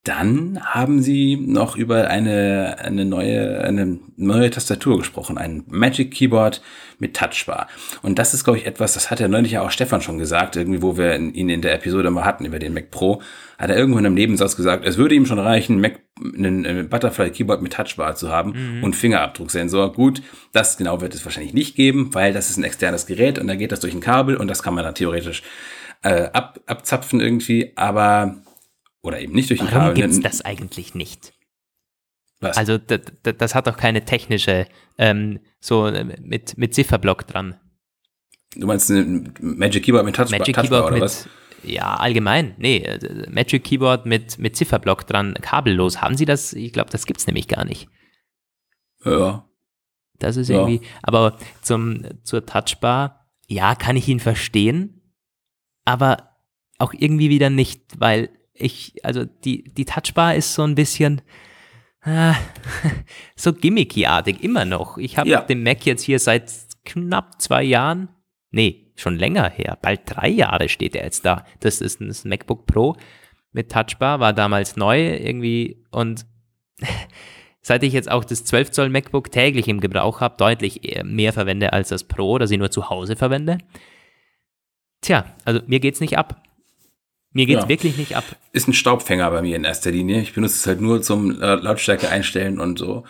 [SPEAKER 2] dann haben sie noch über eine, eine, neue, eine neue Tastatur gesprochen, ein Magic Keyboard mit Touchbar. Und das ist, glaube ich, etwas, das hat ja neulich ja auch Stefan schon gesagt, irgendwie, wo wir ihn in der Episode mal hatten über den Mac Pro, hat er irgendwo in einem Nebensatz gesagt, es würde ihm schon reichen, Mac, einen, Butterfly Keyboard mit Touchbar zu haben mhm. und Fingerabdrucksensor. Gut, das genau wird es wahrscheinlich nicht geben, weil das ist ein externes Gerät und da geht das durch ein Kabel und das kann man dann theoretisch äh, ab, abzapfen irgendwie, aber oder eben nicht durch Warum
[SPEAKER 1] Kabel. Warum gibt es das eigentlich nicht? Was? Also das, das hat doch keine technische, ähm, so äh, mit, mit Zifferblock dran.
[SPEAKER 2] Du meinst ein Magic Keyboard mit Touchbar,
[SPEAKER 1] Magic
[SPEAKER 2] Touchbar
[SPEAKER 1] Keyboard
[SPEAKER 2] oder
[SPEAKER 1] mit,
[SPEAKER 2] was?
[SPEAKER 1] Ja, allgemein. Nee, äh, Magic Keyboard mit, mit Zifferblock dran, kabellos. Haben Sie das? Ich glaube, das gibt es nämlich gar nicht.
[SPEAKER 2] Ja.
[SPEAKER 1] Das ist irgendwie, ja. aber zum, zur Touchbar, ja, kann ich ihn verstehen, aber auch irgendwie wieder nicht, weil ich, also die, die Touchbar ist so ein bisschen, ah, so gimmicky-artig immer noch. Ich habe ja. den Mac jetzt hier seit knapp zwei Jahren. Nee, schon länger her. Bald drei Jahre steht er jetzt da. Das ist ein MacBook Pro mit Touchbar, war damals neu irgendwie und seit ich jetzt auch das 12 Zoll MacBook täglich im Gebrauch habe, deutlich mehr verwende als das Pro, das ich nur zu Hause verwende. Tja, also mir geht's nicht ab. Mir geht's ja. wirklich nicht ab.
[SPEAKER 2] Ist ein Staubfänger bei mir in erster Linie. Ich benutze es halt nur zum Lautstärke einstellen und so.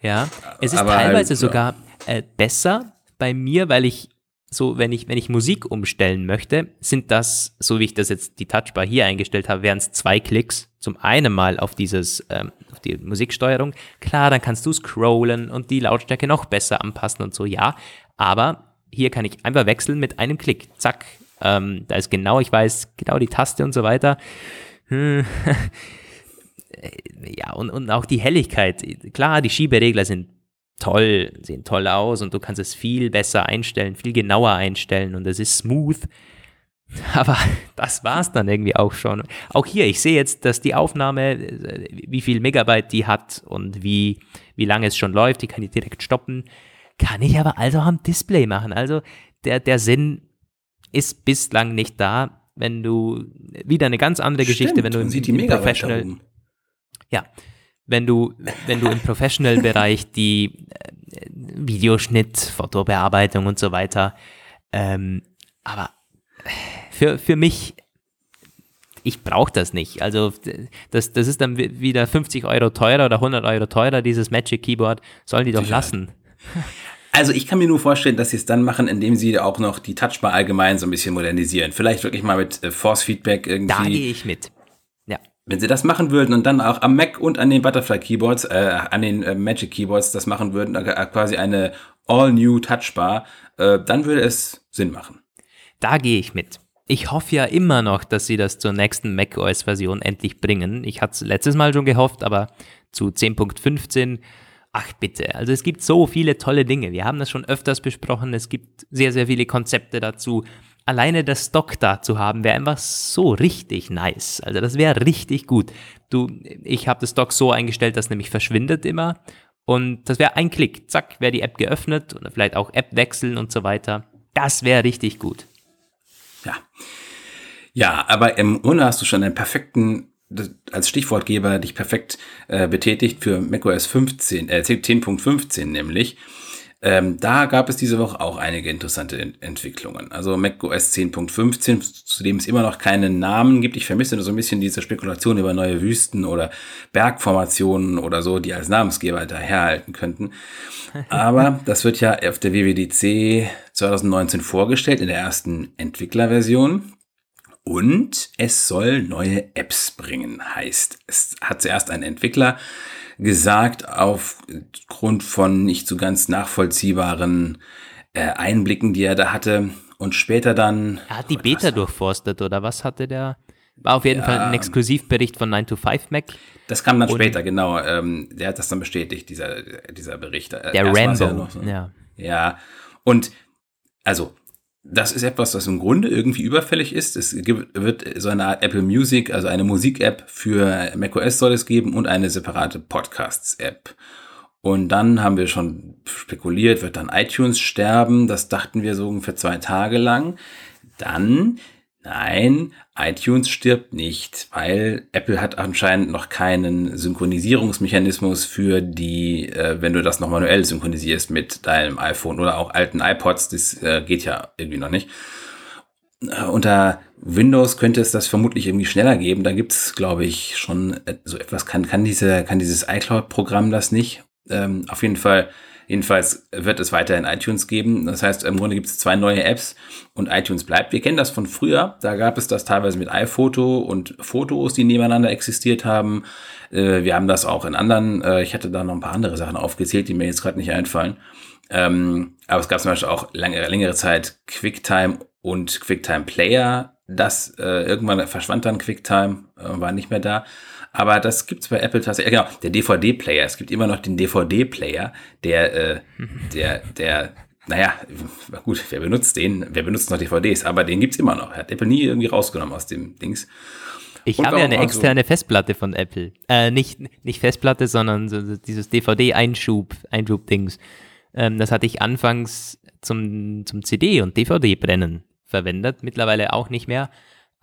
[SPEAKER 1] Ja, es ist Aber teilweise halt, sogar äh, besser bei mir, weil ich so, wenn ich, wenn ich Musik umstellen möchte, sind das, so wie ich das jetzt die Touchbar hier eingestellt habe, wären es zwei Klicks. Zum einen mal auf dieses, ähm, auf die Musiksteuerung. Klar, dann kannst du scrollen und die Lautstärke noch besser anpassen und so, ja. Aber hier kann ich einfach wechseln mit einem Klick. Zack. Ähm, da ist genau, ich weiß genau die Taste und so weiter. Hm. ja, und, und auch die Helligkeit. Klar, die Schieberegler sind toll, sehen toll aus und du kannst es viel besser einstellen, viel genauer einstellen und es ist smooth. Aber das war es dann irgendwie auch schon. Auch hier, ich sehe jetzt, dass die Aufnahme, äh, wie viel Megabyte die hat und wie, wie lange es schon läuft, die kann ich direkt stoppen. Kann ich aber also am Display machen. Also der, der Sinn ist bislang nicht da. Wenn du wieder eine ganz andere Geschichte,
[SPEAKER 2] Stimmt,
[SPEAKER 1] wenn du
[SPEAKER 2] im, sieht die im Professional.
[SPEAKER 1] Ja, wenn du, wenn du im Professional-Bereich die äh, Videoschnitt, Fotobearbeitung und so weiter, ähm, aber für, für mich, ich brauche das nicht. Also das, das ist dann wieder 50 Euro teurer oder 100 Euro teurer, dieses Magic Keyboard, sollen die doch Sicher. lassen.
[SPEAKER 2] Also ich kann mir nur vorstellen, dass sie es dann machen, indem sie auch noch die Touchbar allgemein so ein bisschen modernisieren. Vielleicht wirklich mal mit äh, Force Feedback irgendwie. Da
[SPEAKER 1] gehe ich mit.
[SPEAKER 2] Wenn sie das machen würden und dann auch am Mac und an den Butterfly Keyboards, äh, an den äh, Magic Keyboards das machen würden, äh, quasi eine All-New Touchbar, äh, dann würde es Sinn machen.
[SPEAKER 1] Da gehe ich mit. Ich hoffe ja immer noch, dass sie das zur nächsten macOS-Version endlich bringen. Ich hatte es letztes Mal schon gehofft, aber zu 10.15 Ach bitte, also es gibt so viele tolle Dinge. Wir haben das schon öfters besprochen. Es gibt sehr, sehr viele Konzepte dazu alleine das Stock da zu haben, wäre einfach so richtig nice. Also das wäre richtig gut. Du, ich habe das Stock so eingestellt, dass nämlich verschwindet immer. Und das wäre ein Klick, zack, wäre die App geöffnet oder vielleicht auch App wechseln und so weiter. Das wäre richtig gut.
[SPEAKER 2] Ja. Ja, aber im Grunde hast du schon einen perfekten, als Stichwortgeber dich perfekt äh, betätigt für macOS 15, äh, 10.15 nämlich. Ähm, da gab es diese Woche auch einige interessante Ent Entwicklungen. Also macOS 10.15, zu dem es immer noch keinen Namen gibt. Ich vermisse so ein bisschen diese Spekulation über neue Wüsten oder Bergformationen oder so, die als Namensgeber daherhalten könnten. Aber das wird ja auf der WWDC 2019 vorgestellt in der ersten Entwicklerversion. Und es soll neue Apps bringen, heißt. Es hat zuerst ein Entwickler gesagt, aufgrund von nicht so ganz nachvollziehbaren äh, Einblicken, die er da hatte. Und später dann.
[SPEAKER 1] Er hat die Beta durchforstet, oder was hatte der? War auf jeden ja, Fall ein Exklusivbericht von 9 to 5 Mac.
[SPEAKER 2] Das kam dann und später, genau. Ähm, der hat das dann bestätigt, dieser, dieser Bericht.
[SPEAKER 1] Äh, der Erst Rambo. Ja, so.
[SPEAKER 2] ja. ja. Und also das ist etwas, was im Grunde irgendwie überfällig ist. Es gibt, wird so eine Art Apple Music, also eine Musik-App für macOS soll es geben und eine separate Podcasts-App. Und dann haben wir schon spekuliert, wird dann iTunes sterben. Das dachten wir so ungefähr zwei Tage lang. Dann Nein, iTunes stirbt nicht, weil Apple hat anscheinend noch keinen Synchronisierungsmechanismus für die, äh, wenn du das noch manuell synchronisierst mit deinem iPhone oder auch alten iPods, das äh, geht ja irgendwie noch nicht. Äh, unter Windows könnte es das vermutlich irgendwie schneller geben. Da gibt's, glaube ich, schon äh, so etwas, kann, kann, diese, kann dieses iCloud-Programm das nicht. Ähm, auf jeden Fall Jedenfalls wird es weiterhin iTunes geben. Das heißt, im Grunde gibt es zwei neue Apps und iTunes bleibt. Wir kennen das von früher. Da gab es das teilweise mit iPhoto und Fotos, die nebeneinander existiert haben. Äh, wir haben das auch in anderen. Äh, ich hatte da noch ein paar andere Sachen aufgezählt, die mir jetzt gerade nicht einfallen. Ähm, aber es gab zum Beispiel auch lange, längere Zeit QuickTime und QuickTime Player. Das äh, irgendwann verschwand dann QuickTime, war nicht mehr da. Aber das gibt's bei Apple tatsächlich. Genau, der DVD-Player. Es gibt immer noch den DVD-Player, der, äh, der, der, naja, gut, wer benutzt den? Wer benutzt noch DVDs? Aber den gibt's immer noch. Hat Apple nie irgendwie rausgenommen aus dem Dings.
[SPEAKER 1] Ich habe ja eine externe so? Festplatte von Apple. Äh, nicht, nicht Festplatte, sondern so, so dieses DVD-Einschub, Einschub-Dings. Ähm, das hatte ich anfangs zum, zum CD- und DVD-Brennen verwendet, mittlerweile auch nicht mehr.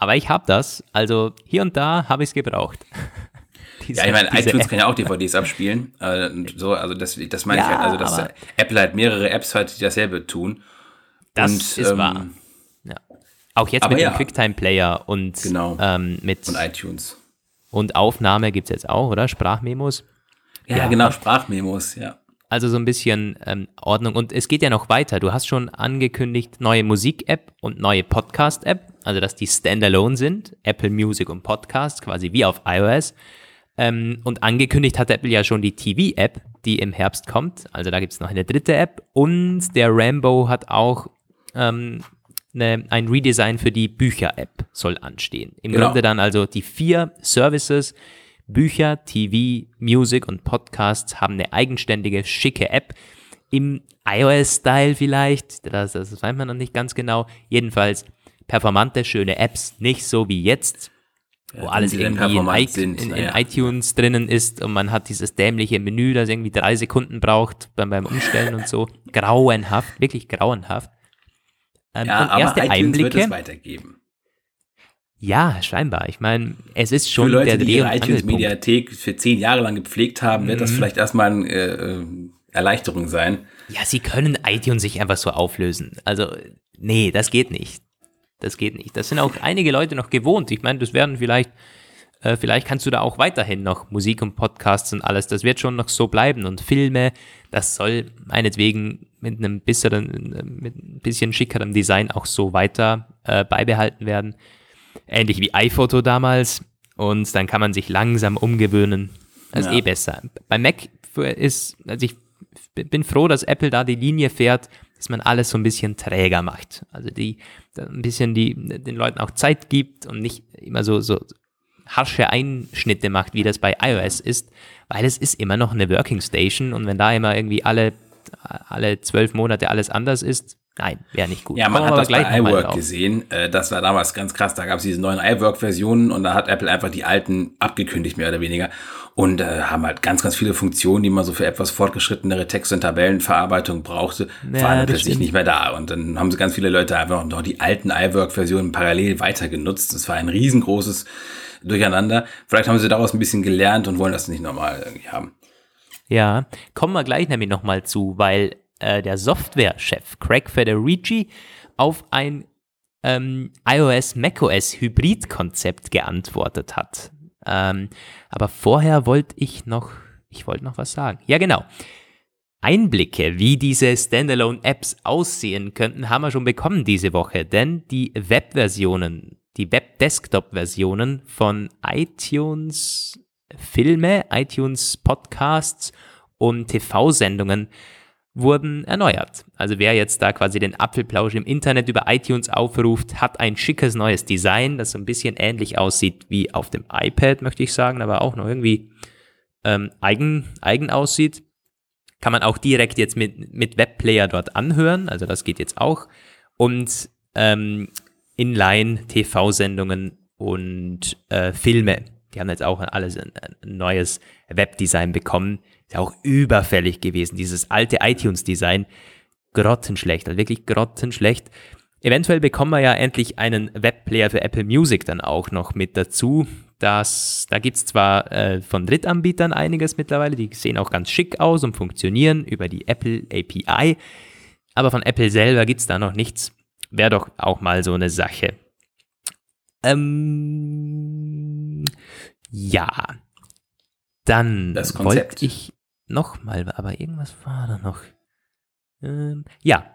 [SPEAKER 1] Aber ich habe das, also hier und da habe ich es gebraucht.
[SPEAKER 2] diese, ja, ich meine, iTunes App. kann ja auch DVDs abspielen. Äh, so, also das, das meine ja, ich halt, also dass Apple halt mehrere Apps hat, die dasselbe tun.
[SPEAKER 1] Das und, ist ähm, wahr. Ja. Auch jetzt mit ja, dem QuickTime-Player und
[SPEAKER 2] genau.
[SPEAKER 1] ähm, mit
[SPEAKER 2] und iTunes.
[SPEAKER 1] Und Aufnahme gibt es jetzt auch, oder? Sprachmemos.
[SPEAKER 2] Ja, ja, genau, Sprachmemos, ja.
[SPEAKER 1] Also so ein bisschen ähm, Ordnung. Und es geht ja noch weiter. Du hast schon angekündigt, neue Musik-App und neue Podcast-App, also dass die Standalone sind, Apple Music und Podcast, quasi wie auf iOS. Ähm, und angekündigt hat Apple ja schon die TV-App, die im Herbst kommt. Also da gibt es noch eine dritte App. Und der Rambo hat auch ähm, eine, ein Redesign für die Bücher-App soll anstehen. Im genau. Grunde dann also die vier Services, Bücher, TV, Music und Podcasts haben eine eigenständige, schicke App. Im iOS-Style vielleicht, das, das weiß man noch nicht ganz genau. Jedenfalls performante, schöne Apps, nicht so wie jetzt, wo ja, alles irgendwie in, I sind, in, in ja. iTunes drinnen ist und man hat dieses dämliche Menü, das irgendwie drei Sekunden braucht beim, beim Umstellen und so. Grauenhaft, wirklich grauenhaft.
[SPEAKER 2] Ähm, ja, aber erste iTunes Einblicke, wird es weitergeben.
[SPEAKER 1] Ja, scheinbar. Ich meine, es ist schon
[SPEAKER 2] für Leute, der Dreh- die ihre iTunes-Mediathek für zehn Jahre lang gepflegt haben, wird das mhm. vielleicht erstmal eine äh, Erleichterung sein.
[SPEAKER 1] Ja, sie können iTunes sich einfach so auflösen. Also, nee, das geht nicht. Das geht nicht. Das sind auch einige Leute noch gewohnt. Ich meine, das werden vielleicht, äh, vielleicht kannst du da auch weiterhin noch Musik und Podcasts und alles. Das wird schon noch so bleiben. Und Filme, das soll meinetwegen mit einem besseren, mit ein bisschen schickerem Design auch so weiter äh, beibehalten werden ähnlich wie iPhoto damals. Und dann kann man sich langsam umgewöhnen. Das ist ja. eh besser. Bei Mac ist, also ich bin froh, dass Apple da die Linie fährt, dass man alles so ein bisschen träger macht. Also die, ein bisschen die, den Leuten auch Zeit gibt und nicht immer so, so harsche Einschnitte macht, wie das bei iOS ist, weil es ist immer noch eine Working Station und wenn da immer irgendwie alle, alle zwölf Monate alles anders ist, Nein, wäre nicht gut.
[SPEAKER 2] Ja, man hat das bei iWork gesehen. Äh, das war damals ganz krass. Da gab es diese neuen iWork-Versionen und da hat Apple einfach die alten abgekündigt, mehr oder weniger. Und äh, haben halt ganz, ganz viele Funktionen, die man so für etwas fortgeschrittenere Text- und Tabellenverarbeitung brauchte, ja, waren plötzlich nicht mehr da. Und dann haben sie ganz viele Leute einfach noch die alten iWork-Versionen parallel weiter genutzt. Das war ein riesengroßes Durcheinander. Vielleicht haben sie daraus ein bisschen gelernt und wollen das nicht normal irgendwie haben.
[SPEAKER 1] Ja, kommen wir gleich nämlich nochmal zu, weil äh, der Softwarechef Craig Federici auf ein ähm, iOS macOS Hybrid-Konzept geantwortet hat. Ähm, aber vorher wollte ich noch, ich wollte noch was sagen. Ja, genau. Einblicke, wie diese Standalone-Apps aussehen könnten, haben wir schon bekommen diese Woche, denn die Web-Versionen, die Web-Desktop-Versionen von iTunes Filme, iTunes Podcasts und TV-Sendungen wurden erneuert. Also wer jetzt da quasi den Apfelplausch im Internet über iTunes aufruft, hat ein schickes neues Design, das so ein bisschen ähnlich aussieht wie auf dem iPad, möchte ich sagen, aber auch noch irgendwie ähm, eigen, eigen aussieht. Kann man auch direkt jetzt mit, mit Webplayer dort anhören, also das geht jetzt auch. Und ähm, Inline-TV-Sendungen und äh, Filme. Die haben jetzt auch alles ein, ein neues Webdesign bekommen ist ja auch überfällig gewesen. Dieses alte iTunes-Design, grottenschlecht, also wirklich grottenschlecht. Eventuell bekommen wir ja endlich einen Webplayer für Apple Music dann auch noch mit dazu. Das, da gibt es zwar äh, von Drittanbietern einiges mittlerweile, die sehen auch ganz schick aus und funktionieren über die Apple API, aber von Apple selber gibt es da noch nichts. Wäre doch auch mal so eine Sache. Ähm, ja, dann wollte ich nochmal, aber irgendwas war da noch. Ähm, ja,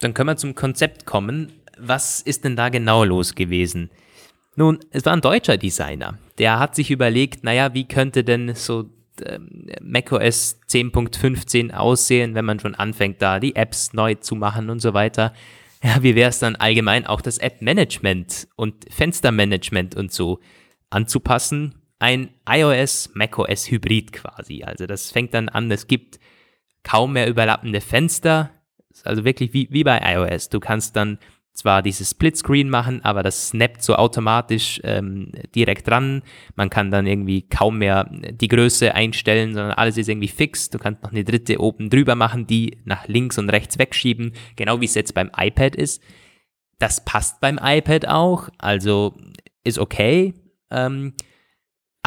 [SPEAKER 1] dann können wir zum Konzept kommen. Was ist denn da genau los gewesen? Nun, es war ein deutscher Designer. Der hat sich überlegt, naja, wie könnte denn so ähm, macOS 10.15 aussehen, wenn man schon anfängt, da die Apps neu zu machen und so weiter. Ja, wie wäre es dann allgemein auch das App-Management und Fenstermanagement und so anzupassen ein iOS, macOS Hybrid quasi. Also das fängt dann an, es gibt kaum mehr überlappende Fenster. Also wirklich wie, wie bei iOS. Du kannst dann zwar dieses Splitscreen machen, aber das snappt so automatisch ähm, direkt dran. Man kann dann irgendwie kaum mehr die Größe einstellen, sondern alles ist irgendwie fix. Du kannst noch eine dritte oben drüber machen, die nach links und rechts wegschieben, genau wie es jetzt beim iPad ist. Das passt beim iPad auch, also ist okay. Ähm,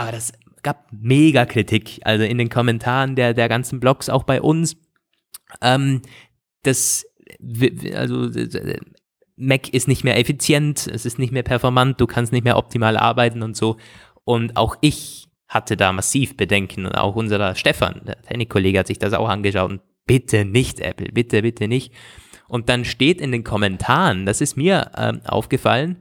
[SPEAKER 1] aber das gab mega Kritik, also in den Kommentaren der, der ganzen Blogs, auch bei uns. Ähm, das, also Mac ist nicht mehr effizient, es ist nicht mehr performant, du kannst nicht mehr optimal arbeiten und so. Und auch ich hatte da massiv Bedenken und auch unser Stefan, der Technikkollege, hat sich das auch angeschaut und bitte nicht Apple, bitte, bitte nicht. Und dann steht in den Kommentaren, das ist mir ähm, aufgefallen,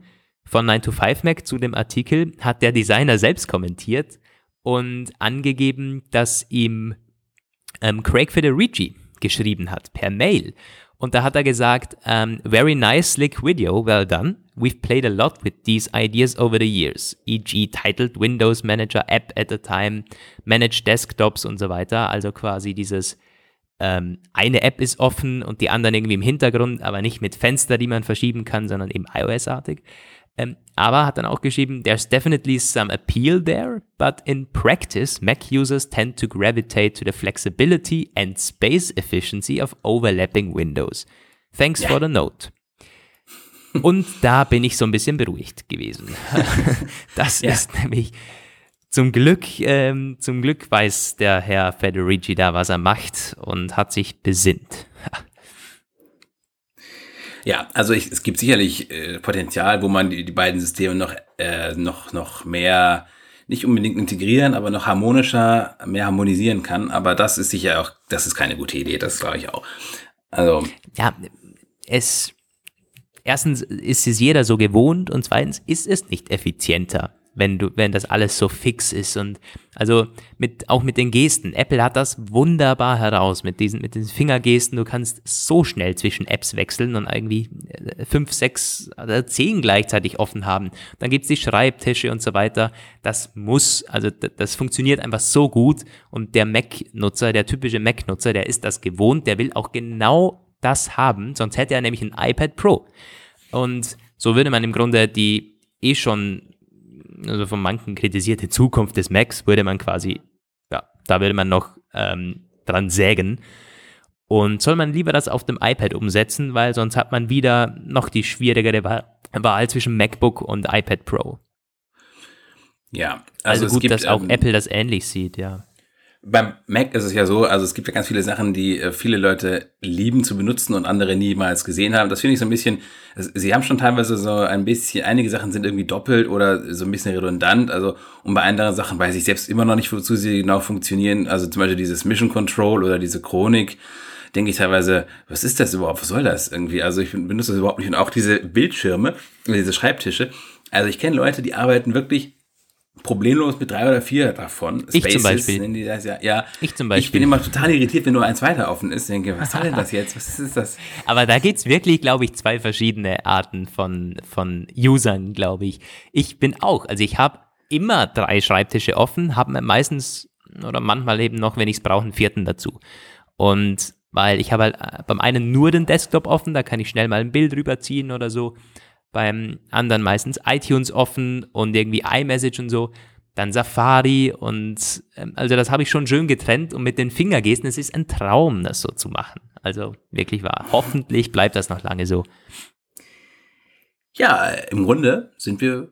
[SPEAKER 1] von 9 to 5 Mac zu dem Artikel hat der Designer selbst kommentiert und angegeben, dass ihm ähm, Craig Federici geschrieben hat per Mail und da hat er gesagt, um, very nice, slick video, well done. We've played a lot with these ideas over the years, e.g. titled Windows Manager App at a time, managed desktops und so weiter. Also quasi dieses, ähm, eine App ist offen und die anderen irgendwie im Hintergrund, aber nicht mit Fenster, die man verschieben kann, sondern eben iOS-artig. Ähm, aber hat dann auch geschrieben, there's definitely some appeal there, but in practice, Mac users tend to gravitate to the flexibility and space efficiency of overlapping windows. Thanks yeah. for the note. Und da bin ich so ein bisschen beruhigt gewesen. das ja. ist nämlich zum Glück, ähm, zum Glück weiß der Herr Federici da, was er macht und hat sich besinnt.
[SPEAKER 2] Ja, also ich, es gibt sicherlich äh, Potenzial, wo man die, die beiden Systeme noch, äh, noch, noch mehr, nicht unbedingt integrieren, aber noch harmonischer, mehr harmonisieren kann. Aber das ist sicher auch, das ist keine gute Idee, das glaube ich auch. Also.
[SPEAKER 1] Ja, es, erstens ist es jeder so gewohnt und zweitens ist es nicht effizienter wenn du, wenn das alles so fix ist und also mit, auch mit den Gesten. Apple hat das wunderbar heraus mit diesen, mit diesen Fingergesten. Du kannst so schnell zwischen Apps wechseln und irgendwie äh, fünf, sechs oder zehn gleichzeitig offen haben. Dann gibt's die Schreibtische und so weiter. Das muss, also das funktioniert einfach so gut und der Mac-Nutzer, der typische Mac-Nutzer, der ist das gewohnt, der will auch genau das haben, sonst hätte er nämlich ein iPad Pro. Und so würde man im Grunde die eh schon also von manchen kritisierte Zukunft des Macs würde man quasi, ja, da würde man noch ähm, dran sägen. Und soll man lieber das auf dem iPad umsetzen, weil sonst hat man wieder noch die schwierigere Wahl zwischen MacBook und iPad Pro.
[SPEAKER 2] Ja,
[SPEAKER 1] also, also gut, gibt, dass auch ähm, Apple das ähnlich sieht, ja.
[SPEAKER 2] Beim Mac ist es ja so, also es gibt ja ganz viele Sachen, die äh, viele Leute lieben zu benutzen und andere niemals gesehen haben. Das finde ich so ein bisschen, sie haben schon teilweise so ein bisschen, einige Sachen sind irgendwie doppelt oder so ein bisschen redundant. Also, und bei anderen Sachen weiß ich selbst immer noch nicht, wozu sie genau funktionieren. Also zum Beispiel dieses Mission Control oder diese Chronik denke ich teilweise, was ist das überhaupt? Was soll das irgendwie? Also ich benutze das überhaupt nicht. Und auch diese Bildschirme, diese Schreibtische. Also ich kenne Leute, die arbeiten wirklich problemlos mit drei oder vier davon.
[SPEAKER 1] Ich Spaces, zum Beispiel.
[SPEAKER 2] Das ja. ja.
[SPEAKER 1] Ich zum Beispiel.
[SPEAKER 2] Ich bin immer total irritiert, wenn nur eins weiter offen ist. Ich denke, was soll denn das jetzt? Was ist das?
[SPEAKER 1] Aber da gibt's wirklich, glaube ich, zwei verschiedene Arten von, von Usern, glaube ich. Ich bin auch, also ich habe immer drei Schreibtische offen, habe meistens oder manchmal eben noch, wenn ich es brauche, einen vierten dazu. Und weil ich habe halt äh, beim einen nur den Desktop offen, da kann ich schnell mal ein Bild rüberziehen oder so beim anderen meistens iTunes offen und irgendwie iMessage und so, dann Safari und ähm, also das habe ich schon schön getrennt und mit den Fingergesten, es ist ein Traum, das so zu machen. Also wirklich wahr. Hoffentlich bleibt das noch lange so.
[SPEAKER 2] Ja, im Grunde sind wir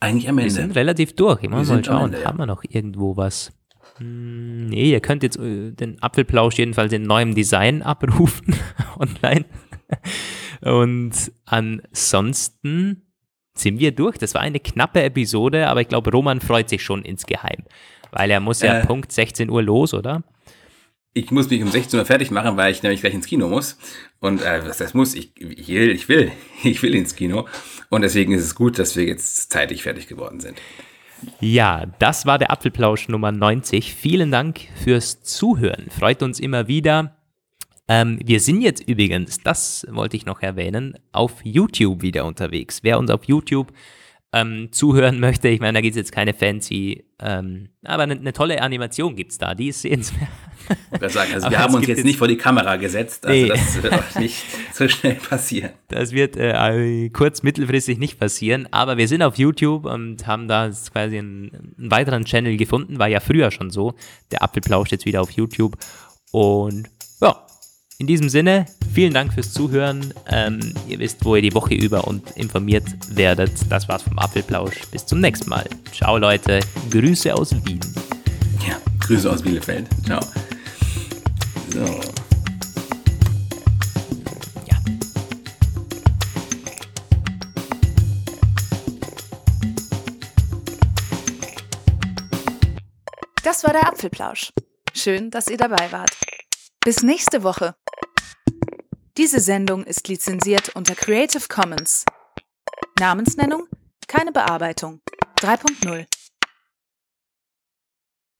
[SPEAKER 2] eigentlich am Ende.
[SPEAKER 1] Wir sind relativ durch. Ich muss mal schauen, Ende, ja. haben wir noch irgendwo was? Hm, nee, ihr könnt jetzt äh, den Apfelplausch jedenfalls in neuem Design abrufen online. Und ansonsten sind wir durch. Das war eine knappe Episode, aber ich glaube, Roman freut sich schon insgeheim, weil er muss ja äh, Punkt 16 Uhr los, oder?
[SPEAKER 2] Ich muss mich um 16 Uhr fertig machen, weil ich nämlich gleich ins Kino muss. Und äh, was das muss, ich, ich will, ich will, ich will ins Kino. Und deswegen ist es gut, dass wir jetzt zeitig fertig geworden sind.
[SPEAKER 1] Ja, das war der Apfelplausch Nummer 90. Vielen Dank fürs Zuhören. Freut uns immer wieder. Ähm, wir sind jetzt übrigens, das wollte ich noch erwähnen, auf YouTube wieder unterwegs. Wer uns auf YouTube ähm, zuhören möchte, ich meine, da gibt es jetzt keine fancy, ähm, aber eine, eine tolle Animation gibt es da, die ist sehenswert.
[SPEAKER 2] Ich sagen, also wir haben uns jetzt nicht vor die Kamera gesetzt, also nee. das wird auch nicht so schnell passieren.
[SPEAKER 1] Das wird äh, kurz, mittelfristig nicht passieren, aber wir sind auf YouTube und haben da quasi einen, einen weiteren Channel gefunden, war ja früher schon so. Der Apfelplausch jetzt wieder auf YouTube und ja, in diesem Sinne, vielen Dank fürs Zuhören. Ähm, ihr wisst, wo ihr die Woche über und informiert werdet. Das war's vom Apfelplausch. Bis zum nächsten Mal. Ciao, Leute. Grüße aus Wien.
[SPEAKER 2] Ja, Grüße aus Bielefeld. Ciao. So.
[SPEAKER 1] Ja.
[SPEAKER 3] Das war der Apfelplausch. Schön, dass ihr dabei wart. Bis nächste Woche. Diese Sendung ist lizenziert unter Creative Commons. Namensnennung, keine Bearbeitung. 3.0